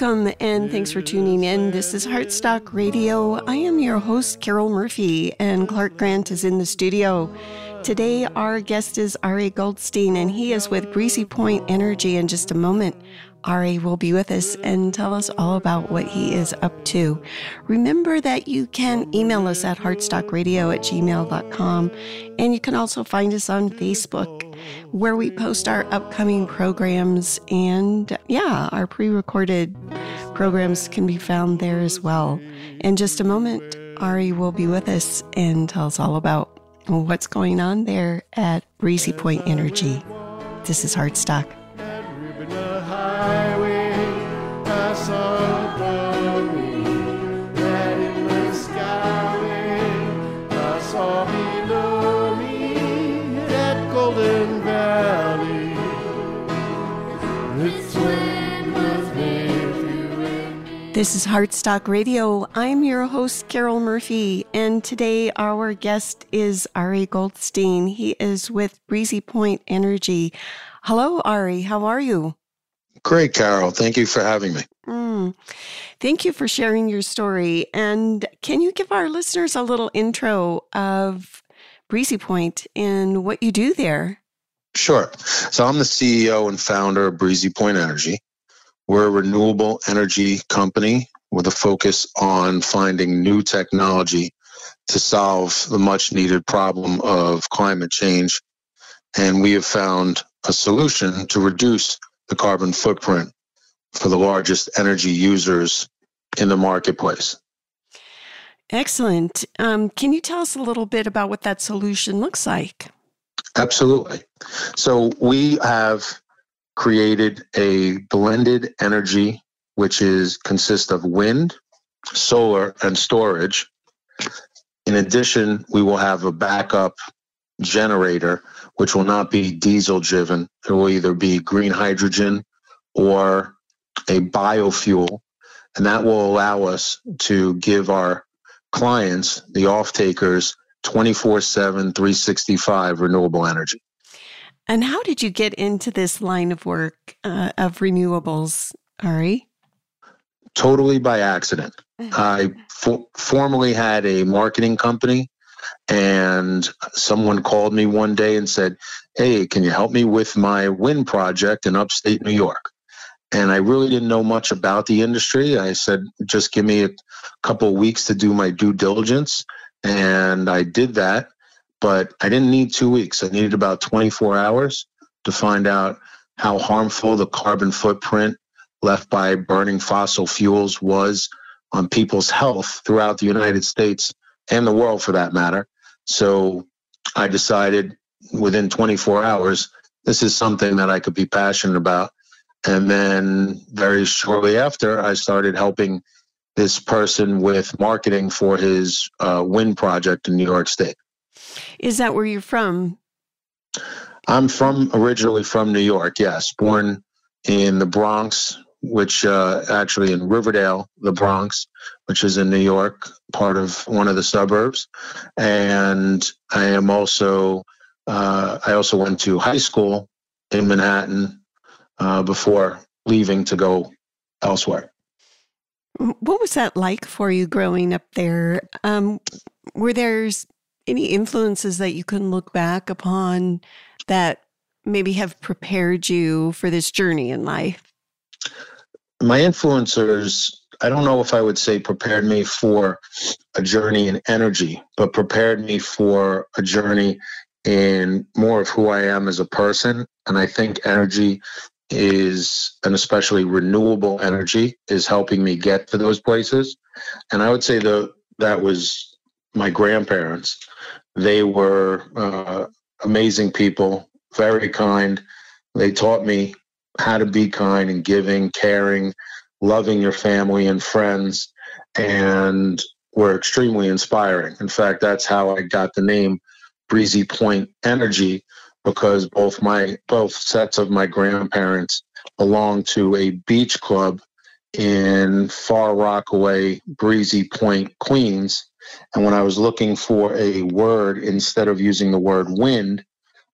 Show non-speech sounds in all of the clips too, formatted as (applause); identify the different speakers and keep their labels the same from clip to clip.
Speaker 1: Welcome and thanks for tuning in. This is Heartstock Radio. I am your host, Carol Murphy, and Clark Grant is in the studio. Today, our guest is Ari Goldstein, and he is with Breezy Point Energy. In just a moment, Ari will be with us and tell us all about what he is up to. Remember that you can email us at heartstockradio at gmail.com, and you can also find us on Facebook where we post our upcoming programs. And yeah, our pre recorded programs can be found there as well. In just a moment, Ari will be with us and tell us all about what's going on there at Breezy Point Energy. This is Heartstock. This is Heartstock Radio. I'm your host, Carol Murphy, and today our guest is Ari Goldstein. He is with Breezy Point Energy. Hello, Ari. How are you?
Speaker 2: Great, Carol. Thank you for having me.
Speaker 1: Mm. Thank you for sharing your story. And can you give our listeners a little intro of Breezy Point and what you do there?
Speaker 2: Sure. So I'm the CEO and founder of Breezy Point Energy. We're a renewable energy company with a focus on finding new technology to solve the much needed problem of climate change. And we have found a solution to reduce the carbon footprint for the largest energy users in the marketplace.
Speaker 1: Excellent. Um, can you tell us a little bit about what that solution looks like?
Speaker 2: Absolutely. So we have created a blended energy, which is consists of wind, solar, and storage. In addition, we will have a backup generator, which will not be diesel driven. It will either be green hydrogen or a biofuel. And that will allow us to give our clients, the off takers, 24 7, 365 renewable energy.
Speaker 1: And how did you get into this line of work uh, of renewables, Ari?
Speaker 2: Totally by accident. I for- formerly had a marketing company, and someone called me one day and said, Hey, can you help me with my wind project in upstate New York? And I really didn't know much about the industry. I said, just give me a couple weeks to do my due diligence. And I did that but I didn't need two weeks. I needed about 24 hours to find out how harmful the carbon footprint left by burning fossil fuels was on people's health throughout the United States and the world for that matter. So I decided within 24 hours, this is something that I could be passionate about. And then very shortly after, I started helping this person with marketing for his uh, wind project in New York State.
Speaker 1: Is that where you're from?
Speaker 2: I'm from originally from New York. Yes, born in the Bronx, which uh, actually in Riverdale, the Bronx, which is in New York, part of one of the suburbs. And I am also uh, I also went to high school in Manhattan uh, before leaving to go elsewhere.
Speaker 1: What was that like for you growing up there? Um, were there any influences that you can look back upon that maybe have prepared you for this journey in life?
Speaker 2: My influencers, I don't know if I would say prepared me for a journey in energy, but prepared me for a journey in more of who I am as a person. And I think energy is, and especially renewable energy, is helping me get to those places. And I would say the that was my grandparents. They were uh, amazing people, very kind. They taught me how to be kind and giving, caring, loving your family and friends, and were extremely inspiring. In fact, that's how I got the name Breezy Point Energy because both my both sets of my grandparents belonged to a beach club in Far Rockaway, Breezy Point, Queens, and when I was looking for a word, instead of using the word wind,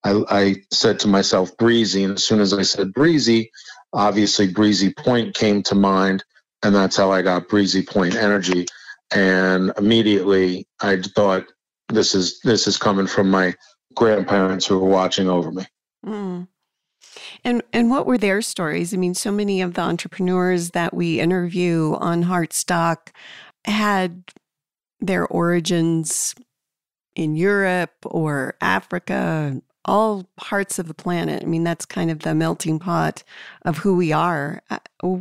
Speaker 2: I, I said to myself breezy. And as soon as I said breezy, obviously Breezy Point came to mind, and that's how I got Breezy Point Energy. And immediately I thought this is this is coming from my grandparents who were watching over me. Mm.
Speaker 1: And and what were their stories? I mean, so many of the entrepreneurs that we interview on Heartstock had their origins in Europe or Africa, all parts of the planet. I mean, that's kind of the melting pot of who we are. Uh,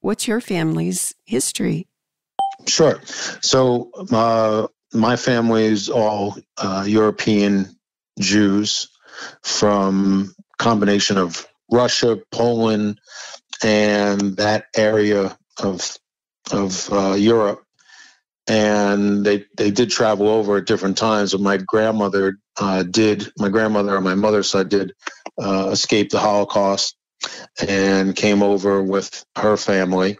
Speaker 1: what's your family's history?
Speaker 2: Sure. So, uh, my family is all uh, European Jews from combination of Russia, Poland, and that area of of uh, Europe. And they they did travel over at different times. But my grandmother uh, did. My grandmother on my mother's side did uh, escape the Holocaust and came over with her family.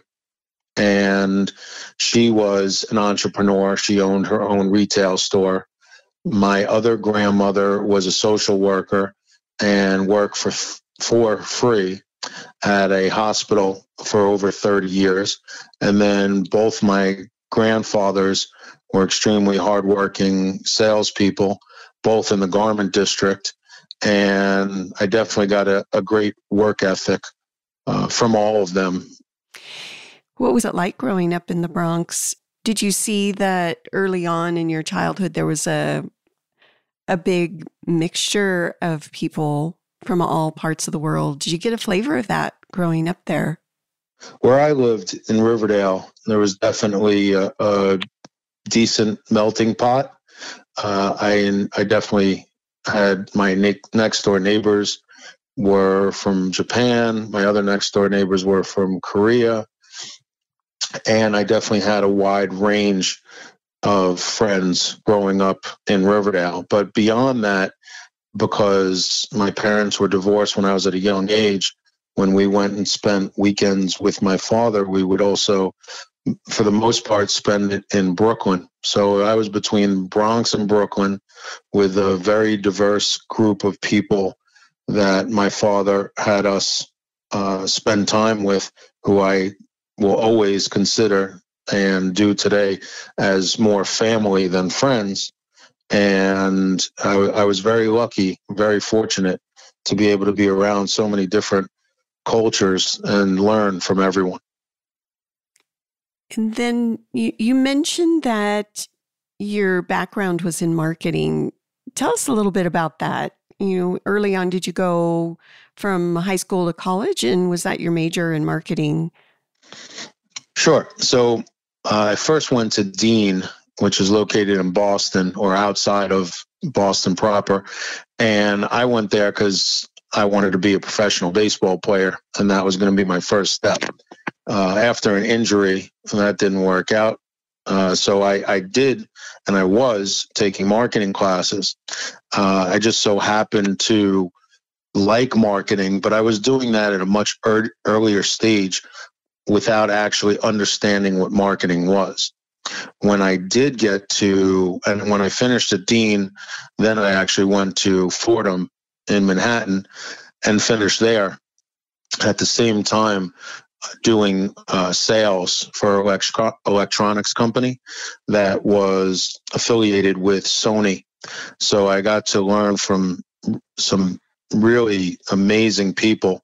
Speaker 2: And she was an entrepreneur. She owned her own retail store. My other grandmother was a social worker and worked for for free at a hospital for over 30 years. And then both my grandfathers were extremely hardworking salespeople, both in the garment district. And I definitely got a, a great work ethic uh, from all of them.
Speaker 1: What was it like growing up in the Bronx? Did you see that early on in your childhood there was a a big mixture of people from all parts of the world. Did you get a flavor of that growing up there?
Speaker 2: Where I lived in Riverdale, there was definitely a, a decent melting pot. Uh, I I definitely had my ne- next door neighbors were from Japan. My other next door neighbors were from Korea, and I definitely had a wide range of friends growing up in Riverdale. But beyond that, because my parents were divorced when I was at a young age. When we went and spent weekends with my father, we would also, for the most part, spend it in Brooklyn. So I was between Bronx and Brooklyn with a very diverse group of people that my father had us uh, spend time with, who I will always consider and do today as more family than friends. And I, I was very lucky, very fortunate to be able to be around so many different cultures and learn from everyone.
Speaker 1: And then you, you mentioned that your background was in marketing. Tell us a little bit about that. You know, early on, did you go from high school to college, and was that your major in marketing?
Speaker 2: Sure. So uh, I first went to Dean which is located in Boston or outside of Boston proper. And I went there because I wanted to be a professional baseball player, and that was going to be my first step. Uh, after an injury, that didn't work out. Uh, so I, I, did, and I was taking marketing classes. Uh, I just so happened to like marketing, but I was doing that at a much er- earlier stage without actually understanding what marketing was when I did get to, and when I finished at Dean, then I actually went to Fordham in Manhattan and finished there at the same time doing uh, sales for electro- electronics company that was affiliated with Sony. So I got to learn from some really amazing people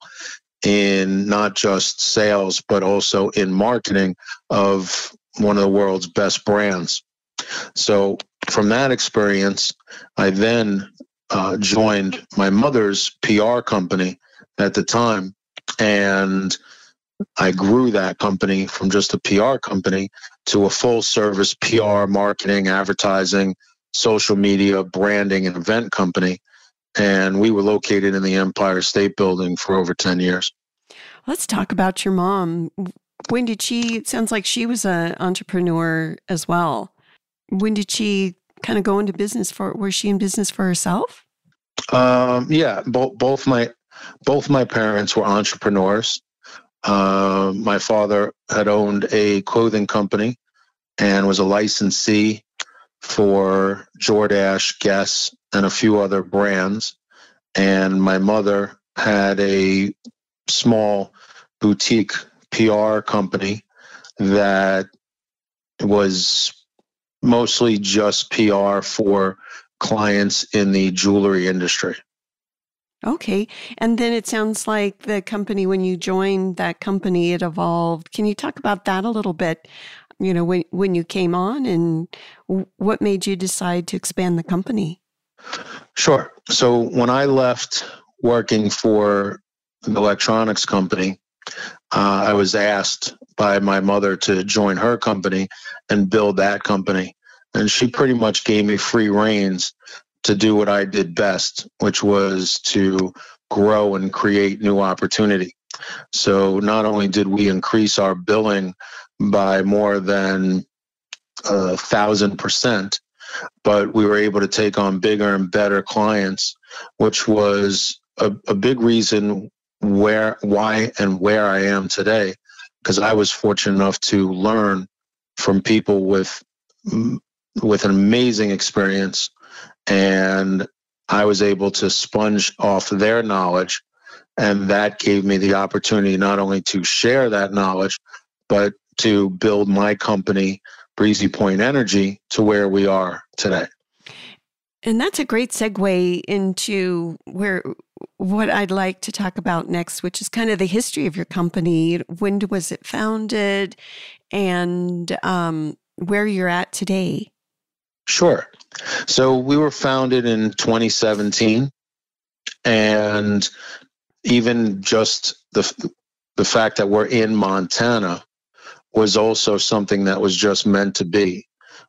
Speaker 2: in not just sales but also in marketing of one of the world's best brands. So from that experience, I then uh, joined my mother's PR company at the time, and I grew that company from just a PR company to a full service PR, marketing, advertising, social media, branding, and event company. And we were located in the Empire State Building for over 10 years.
Speaker 1: Let's talk about your mom. When did she? It sounds like she was an entrepreneur as well. When did she kind of go into business for? Was she in business for herself?
Speaker 2: Um, yeah, both both my both my parents were entrepreneurs. Uh, my father had owned a clothing company and was a licensee for Jordache, Guess, and a few other brands. And my mother had a small boutique PR company that was mostly just PR for clients in the jewelry industry.
Speaker 1: Okay. And then it sounds like the company, when you joined that company, it evolved. Can you talk about that a little bit? You know, when, when you came on and what made you decide to expand the company?
Speaker 2: Sure. So when I left working for the electronics company, uh, I was asked by my mother to join her company and build that company. And she pretty much gave me free reins to do what I did best, which was to grow and create new opportunity. So not only did we increase our billing by more than a thousand percent, but we were able to take on bigger and better clients, which was a, a big reason where, why, and where I am today, because I was fortunate enough to learn from people with with an amazing experience, and I was able to sponge off their knowledge, and that gave me the opportunity not only to share that knowledge, but to build my company Breezy Point Energy to where we are today.
Speaker 1: And that's a great segue into where what I'd like to talk about next, which is kind of the history of your company. When was it founded, and um, where you're at today?
Speaker 2: Sure. So we were founded in 2017, and even just the the fact that we're in Montana was also something that was just meant to be.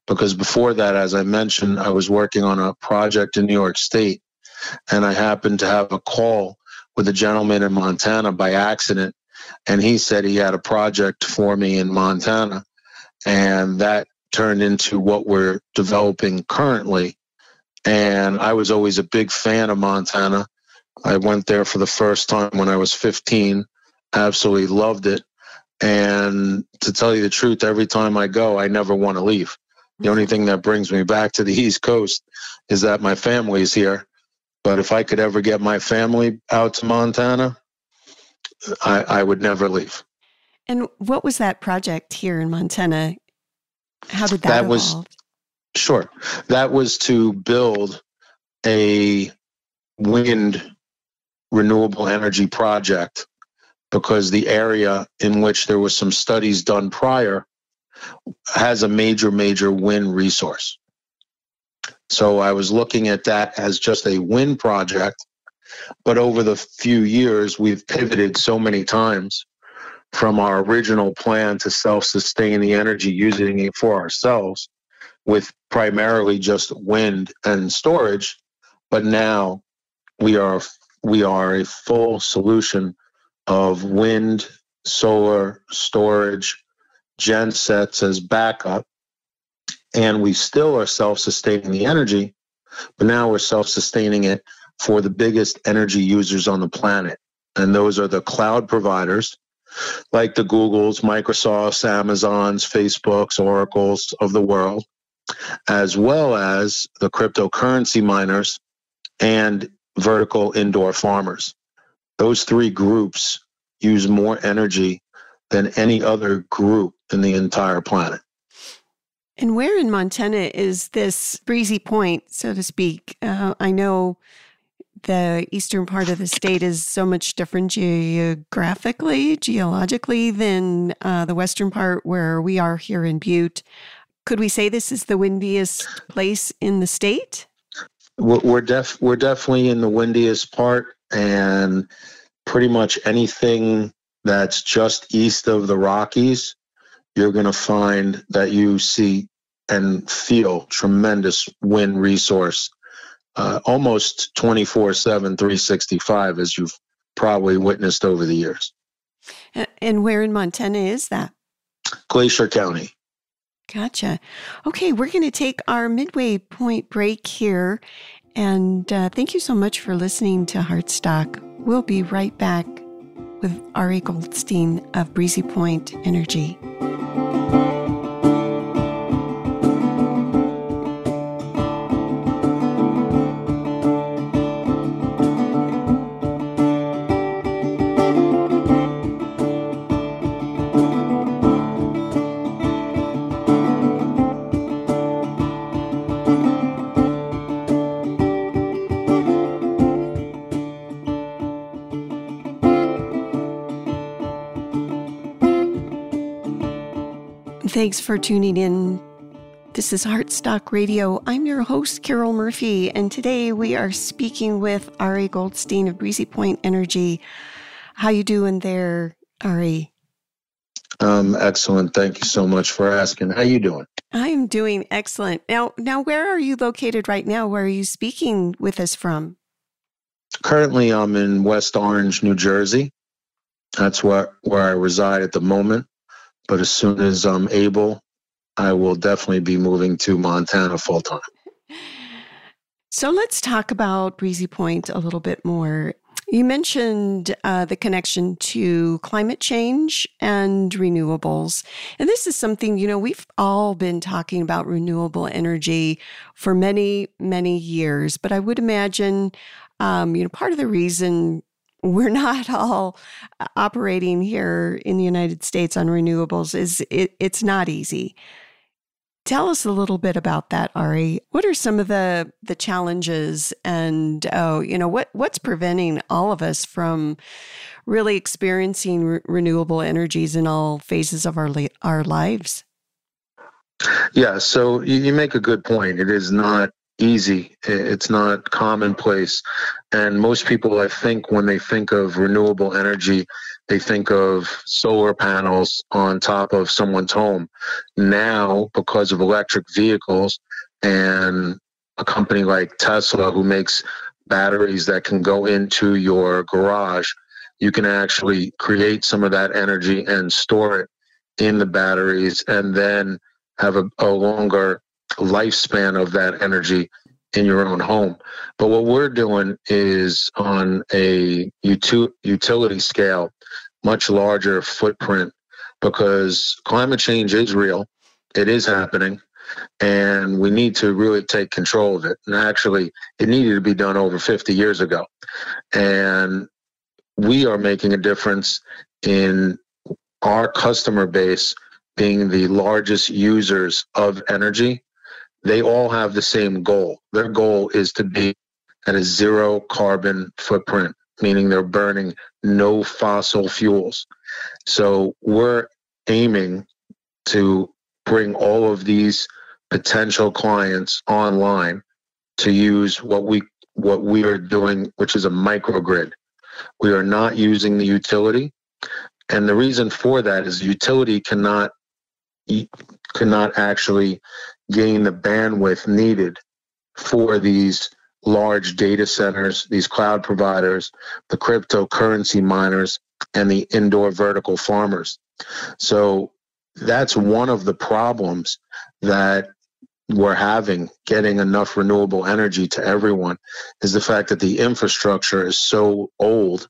Speaker 2: Because before that, as I mentioned, I was working on a project in New York State, and I happened to have a call with a gentleman in Montana by accident, and he said he had a project for me in Montana, and that turned into what we're developing currently. And I was always a big fan of Montana. I went there for the first time when I was 15, absolutely loved it. And to tell you the truth, every time I go, I never want to leave. The only thing that brings me back to the (laughs) East Coast is that my family is here. But if I could ever get my family out to Montana, I, I would never leave.
Speaker 1: And what was that project here in Montana? How did that, that evolve? was
Speaker 2: sure. That was to build a wind renewable energy project because the area in which there was some studies done prior has a major, major wind resource. So I was looking at that as just a wind project. But over the few years, we've pivoted so many times from our original plan to self sustain the energy using it for ourselves with primarily just wind and storage. But now we are we are a full solution of wind, solar, storage, gen sets as backup. And we still are self sustaining the energy, but now we're self sustaining it for the biggest energy users on the planet. And those are the cloud providers like the Googles, Microsofts, Amazons, Facebooks, Oracles of the world, as well as the cryptocurrency miners and vertical indoor farmers. Those three groups use more energy than any other group in the entire planet.
Speaker 1: And where in Montana is this breezy point, so to speak? Uh, I know the eastern part of the state is so much different geographically, geologically, than uh, the western part where we are here in Butte. Could we say this is the windiest place in the state?
Speaker 2: We're def we're definitely in the windiest part, and pretty much anything that's just east of the Rockies, you're going to find that you see and feel tremendous wind resource uh, almost 24 7, 365, as you've probably witnessed over the years.
Speaker 1: And where in Montana is that?
Speaker 2: Glacier County.
Speaker 1: Gotcha. Okay, we're going to take our midway point break here. And uh, thank you so much for listening to Heartstock. We'll be right back with Ari Goldstein of Breezy Point Energy. Thanks for tuning in. This is Heartstock Radio. I'm your host, Carol Murphy, and today we are speaking with Ari Goldstein of Breezy Point Energy. How you doing there, Ari?
Speaker 2: Um, excellent. Thank you so much for asking. How you doing?
Speaker 1: I am doing excellent. Now, now, where are you located right now? Where are you speaking with us from?
Speaker 2: Currently, I'm in West Orange, New Jersey. That's where where I reside at the moment. But as soon as I'm able, I will definitely be moving to Montana full time.
Speaker 1: So let's talk about Breezy Point a little bit more. You mentioned uh, the connection to climate change and renewables. And this is something, you know, we've all been talking about renewable energy for many, many years. But I would imagine, um, you know, part of the reason we're not all operating here in the United States on renewables is it, it's not easy. Tell us a little bit about that, Ari. What are some of the the challenges, and oh, you know, what what's preventing all of us from really experiencing re- renewable energies in all phases of our our lives?
Speaker 2: Yeah, so you make a good point. It is not easy. It's not commonplace. And most people, I think, when they think of renewable energy, they think of solar panels on top of someone's home. Now, because of electric vehicles and a company like Tesla, who makes batteries that can go into your garage, you can actually create some of that energy and store it in the batteries and then have a, a longer lifespan of that energy in your own home. But what we're doing is on a utility scale, much larger footprint, because climate change is real. It is happening. And we need to really take control of it. And actually, it needed to be done over 50 years ago. And we are making a difference in our customer base being the largest users of energy they all have the same goal. Their goal is to be at a zero carbon footprint, meaning they're burning no fossil fuels. So we're aiming to bring all of these potential clients online to use what we what we are doing, which is a microgrid. We are not using the utility. And the reason for that is utility cannot cannot actually gain the bandwidth needed for these large data centers, these cloud providers, the cryptocurrency miners, and the indoor vertical farmers. So that's one of the problems that we're having getting enough renewable energy to everyone is the fact that the infrastructure is so old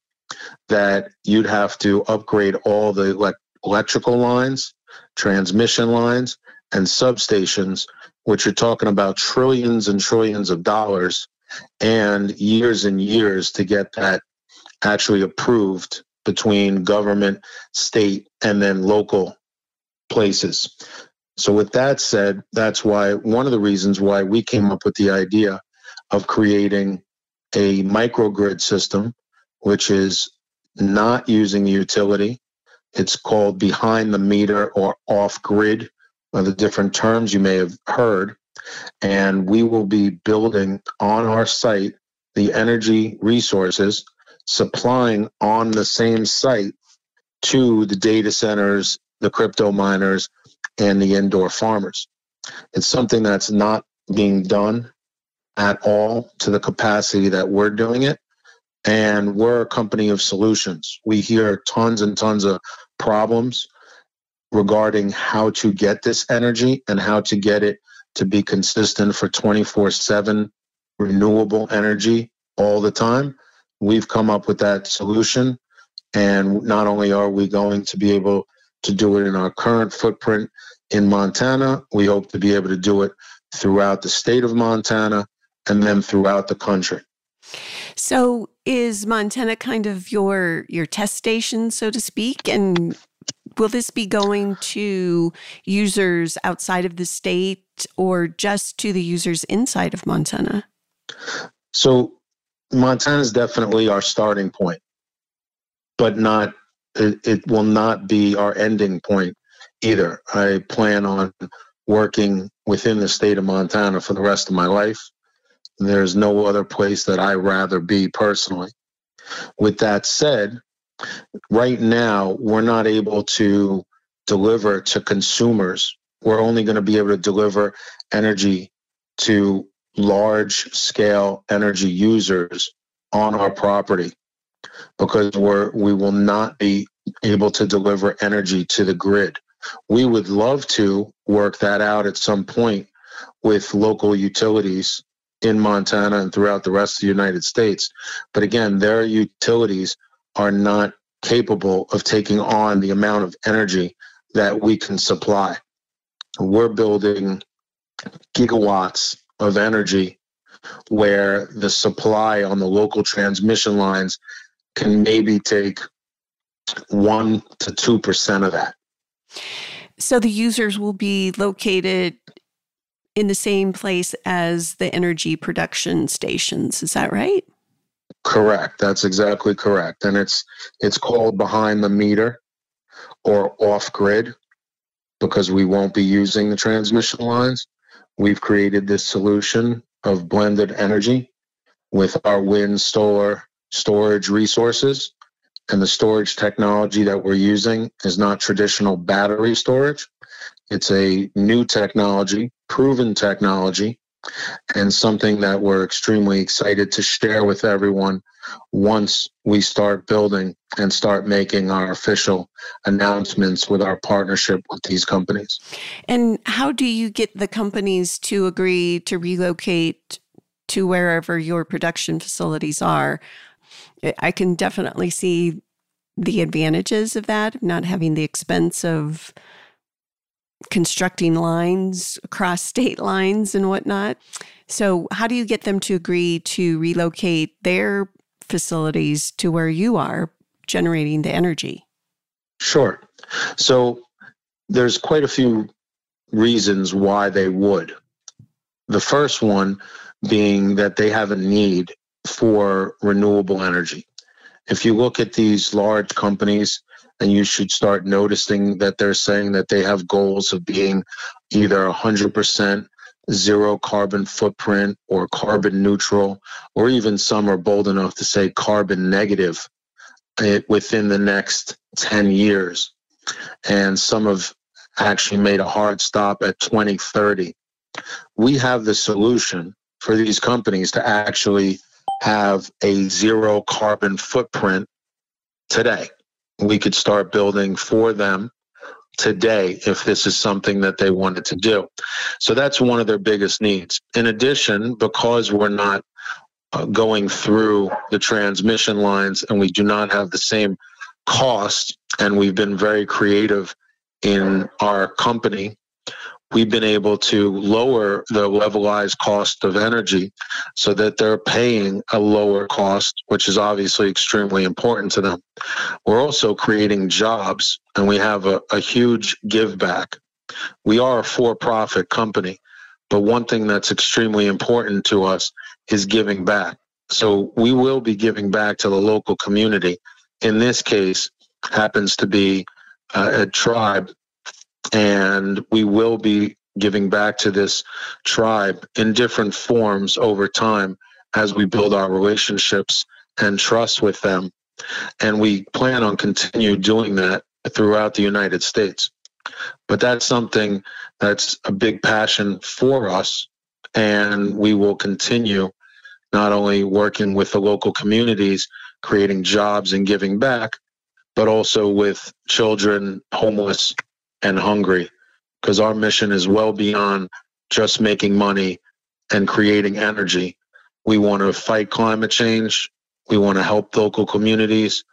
Speaker 2: that you'd have to upgrade all the electrical lines, transmission lines, and substations, which you're talking about trillions and trillions of dollars and years and years to get that actually approved between government, state, and then local places. So, with that said, that's why one of the reasons why we came up with the idea of creating a microgrid system, which is not using the utility. It's called behind the meter or off grid of the different terms you may have heard. And we will be building on our site the energy resources, supplying on the same site to the data centers, the crypto miners, and the indoor farmers. It's something that's not being done at all to the capacity that we're doing it. And we're a company of solutions. We hear tons and tons of problems regarding how to get this energy and how to get it to be consistent for 24 7 renewable energy all the time. We've come up with that solution. And not only are we going to be able to do it in our current footprint in Montana, we hope to be able to do it throughout the state of Montana and then throughout the country.
Speaker 1: So is Montana kind of your your test station, so to speak? And will this be going to users outside of the state or just to the users inside of Montana?
Speaker 2: So Montana is definitely our starting point, but not it, it will not be our ending point. either. I plan on working within the state of Montana for the rest of my life. There's no other place that I rather be personally. With that said, right now we're not able to deliver to consumers. We're only going to be able to deliver energy to large scale energy users on our property because we're we will not be able to deliver energy to the grid. We would love to work that out at some point with local utilities in Montana and throughout the rest of the United States. But again, their utilities are not capable of taking on the amount of energy that we can supply. We're building gigawatts of energy where the supply on the local transmission lines can maybe take 1 to 2% of that.
Speaker 1: So the users will be located in the same place as the energy production stations. Is that right?
Speaker 2: Correct. That's exactly correct. And it's it's called behind the meter or off grid because we won't be using the transmission lines. We've created this solution of blended energy with our wind, solar, storage resources. And the storage technology that we're using is not traditional battery storage. It's a new technology, proven technology, and something that we're extremely excited to share with everyone once we start building and start making our official announcements with our partnership with these companies.
Speaker 1: And how do you get the companies to agree to relocate to wherever your production facilities are? I can definitely see the advantages of that, not having the expense of constructing lines across state lines and whatnot. So, how do you get them to agree to relocate their facilities to where you are generating the energy?
Speaker 2: Sure. So, there's quite a few reasons why they would. The first one being that they have a need for renewable energy. If you look at these large companies, and you should start noticing that they're saying that they have goals of being either 100% zero carbon footprint or carbon neutral, or even some are bold enough to say carbon negative eh, within the next 10 years. And some have actually made a hard stop at 2030. We have the solution for these companies to actually have a zero carbon footprint today. We could start building for them today if this is something that they wanted to do. So that's one of their biggest needs. In addition, because we're not uh, going through the transmission lines and we do not have the same cost, and we've been very creative in our company we've been able to lower the levelized cost of energy so that they're paying a lower cost, which is obviously extremely important to them. We're also creating jobs and we have a, a huge give back. We are a for profit company, but one thing that's extremely important to us is giving back. So we will be giving back to the local community. In this case, happens to be uh, a tribe and we will be giving back to this tribe in different forms over time as we build our relationships and trust with them. And we plan on continue doing that throughout the United States. But that's something that's a big passion for us. And we will continue not only working with the local communities, creating jobs and giving back, but also with children homeless and hungry because our mission is well beyond just making money and creating energy. We want to fight climate change. We want to help local communities,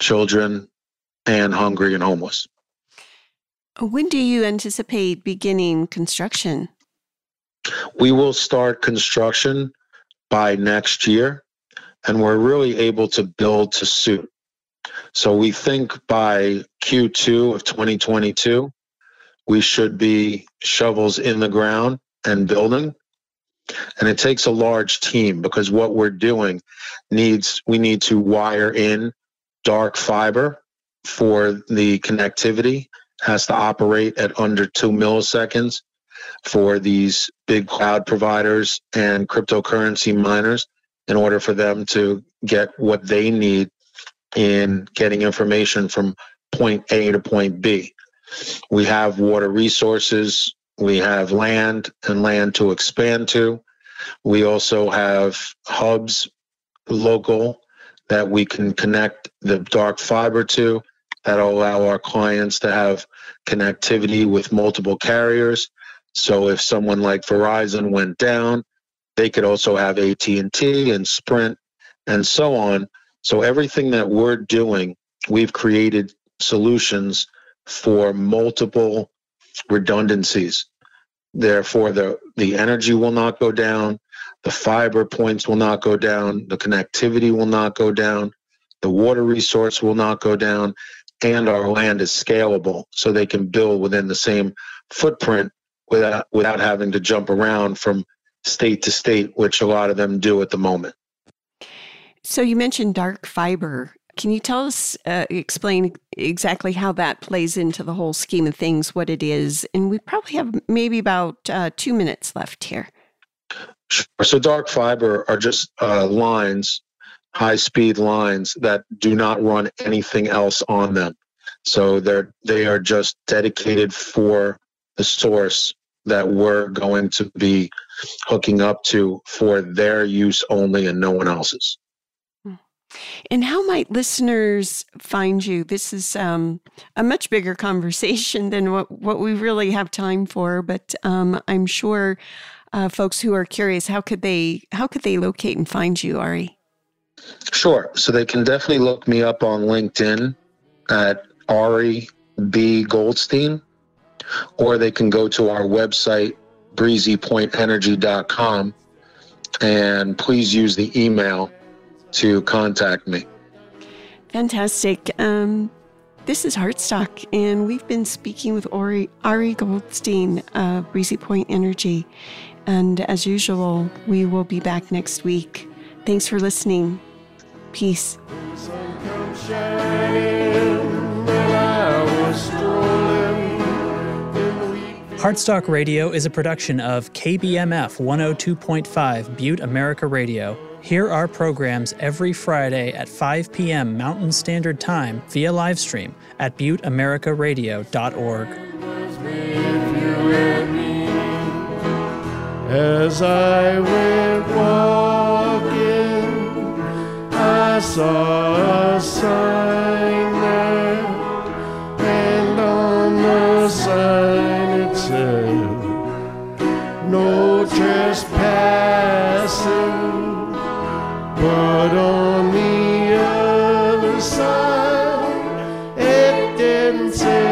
Speaker 2: children, and hungry and homeless.
Speaker 1: When do you anticipate beginning construction?
Speaker 2: We will start construction by next year, and we're really able to build to suit. So we think by Q2 of 2022, we should be shovels in the ground and building. And it takes a large team because what we're doing needs, we need to wire in dark fiber for the connectivity has to operate at under two milliseconds for these big cloud providers and cryptocurrency miners in order for them to get what they need in getting information from point A to point B. We have water resources, we have land and land to expand to. We also have hubs local that we can connect the dark fiber to that'll allow our clients to have connectivity with multiple carriers. So if someone like Verizon went down, they could also have AT&T and Sprint and so on. So everything that we're doing, we've created solutions for multiple redundancies. Therefore, the, the energy will not go down, the fiber points will not go down, the connectivity will not go down, the water resource will not go down, and our land is scalable so they can build within the same footprint without without having to jump around from state to state, which a lot of them do at the moment.
Speaker 1: So you mentioned dark fiber. Can you tell us, uh, explain exactly how that plays into the whole scheme of things, what it is? And we probably have maybe about uh, two minutes left here.
Speaker 2: Sure. So dark fiber are just uh, lines, high speed lines that do not run anything else on them. So they're they are just dedicated for the source that we're going to be hooking up to for their use only and no one else's.
Speaker 1: And how might listeners find you? This is um, a much bigger (laughs) conversation than what, what we really have time for, but um, I'm sure uh, folks who are curious, how could they how could they locate and find you, Ari?
Speaker 2: Sure. So they can definitely look me up on LinkedIn at Ari B Goldstein, or they can go to our website breezypointenergy.com and please use the email to contact me.
Speaker 1: Fantastic. Um, this is Heartstock, and we've been speaking with Ori, Ari Goldstein of Breezy Point Energy. And as usual, we will be back next week. Thanks for listening. Peace.
Speaker 3: Heartstock Radio is a production of KBMF 102.5 Butte America Radio. Hear our programs every Friday at 5 p.m. Mountain Standard Time via livestream at butteamericaradio.org.
Speaker 4: As I went walking, I saw a sign there, and on the sign it said, No trespassing. But on the other side, it didn't say.